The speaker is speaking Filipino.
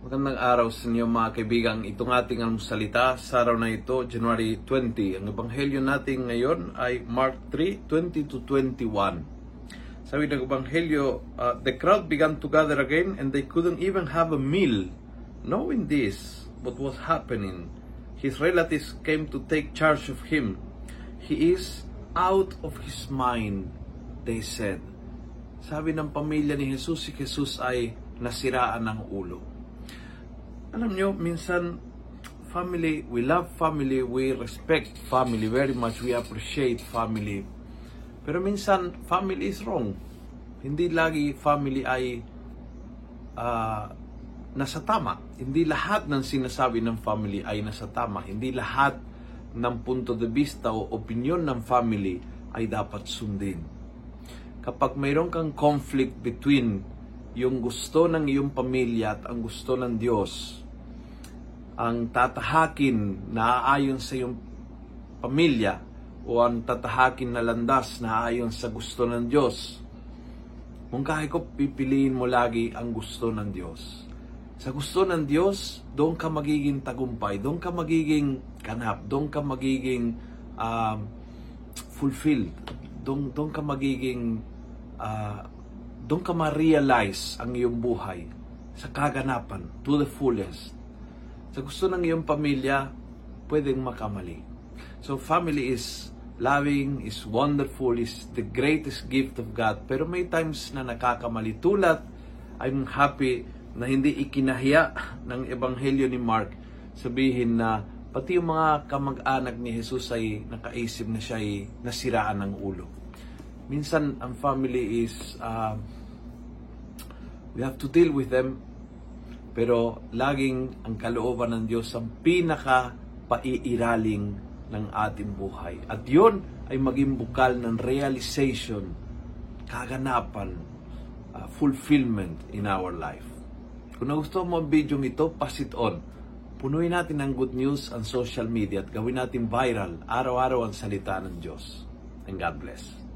Magandang araw sa inyo mga kaibigan. Itong ating almusalita sa araw na ito, January 20. Ang ebanghelyo natin ngayon ay Mark 3, 20 to 21. Sabi ng ebanghelyo, uh, the crowd began to gather again and they couldn't even have a meal. Knowing this, what was happening, his relatives came to take charge of him. He is out of his mind, they said. Sabi ng pamilya ni Jesus, si Jesus ay nasiraan ng ulo. Alam nyo, minsan, family, we love family, we respect family very much, we appreciate family. Pero minsan, family is wrong. Hindi lagi family ay ah, nasa tama. Hindi lahat ng sinasabi ng family ay nasa tama. Hindi lahat ng punto de vista o opinion ng family ay dapat sundin. Kapag mayroon kang conflict between yung gusto ng iyong pamilya at ang gusto ng Diyos, ang tatahakin na aayon sa iyong pamilya o ang tatahakin na landas na aayon sa gusto ng Diyos, kung kahit ko pipiliin mo lagi ang gusto ng Diyos. Sa gusto ng Diyos, doon ka magiging tagumpay, doon ka magiging kanap, doon ka magiging um, fulfilled, doon, doon ka magiging ah, doon ka ma-realize ang iyong buhay sa kaganapan, to the fullest. Sa gusto ng iyong pamilya, pwedeng makamali. So family is loving, is wonderful, is the greatest gift of God. Pero may times na nakakamali. Tulad, I'm happy na hindi ikinahiya ng Ebanghelyo ni Mark sabihin na pati yung mga kamag-anak ni Jesus ay nakaisip na siya ay nasiraan ng ulo. Minsan, ang family is, uh, we have to deal with them pero laging ang kalooban ng Diyos ang pinaka paiiraling ng ating buhay. At yun ay maging bukal ng realization, kaganapan, uh, fulfillment in our life. Kung nagustuhan mo ang video ito, pass it on. Punuin natin ng good news ang social media at gawin natin viral araw-araw ang salita ng Diyos. And God bless.